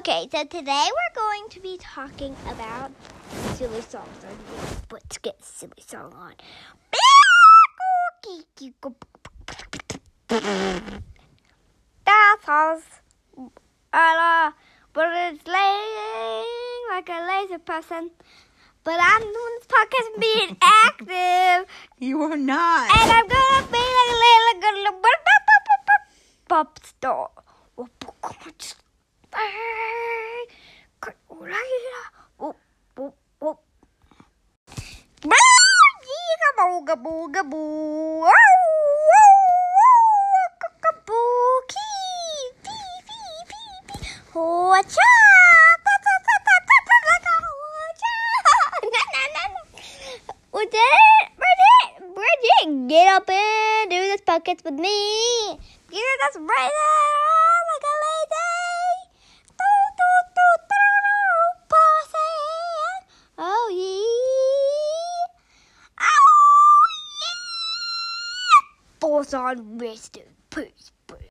Okay, so today we're going to be talking about silly songs. Let's get silly song on. That's. Uh, but it's laying like a lazy person. But I'm doing this podcast being active. You are not. And I'm gonna be like a little, little, little pop star. Booga booga boo. Watch Bridget, get up and do this podcast with me. Get that's right there Force on wrist. Peace.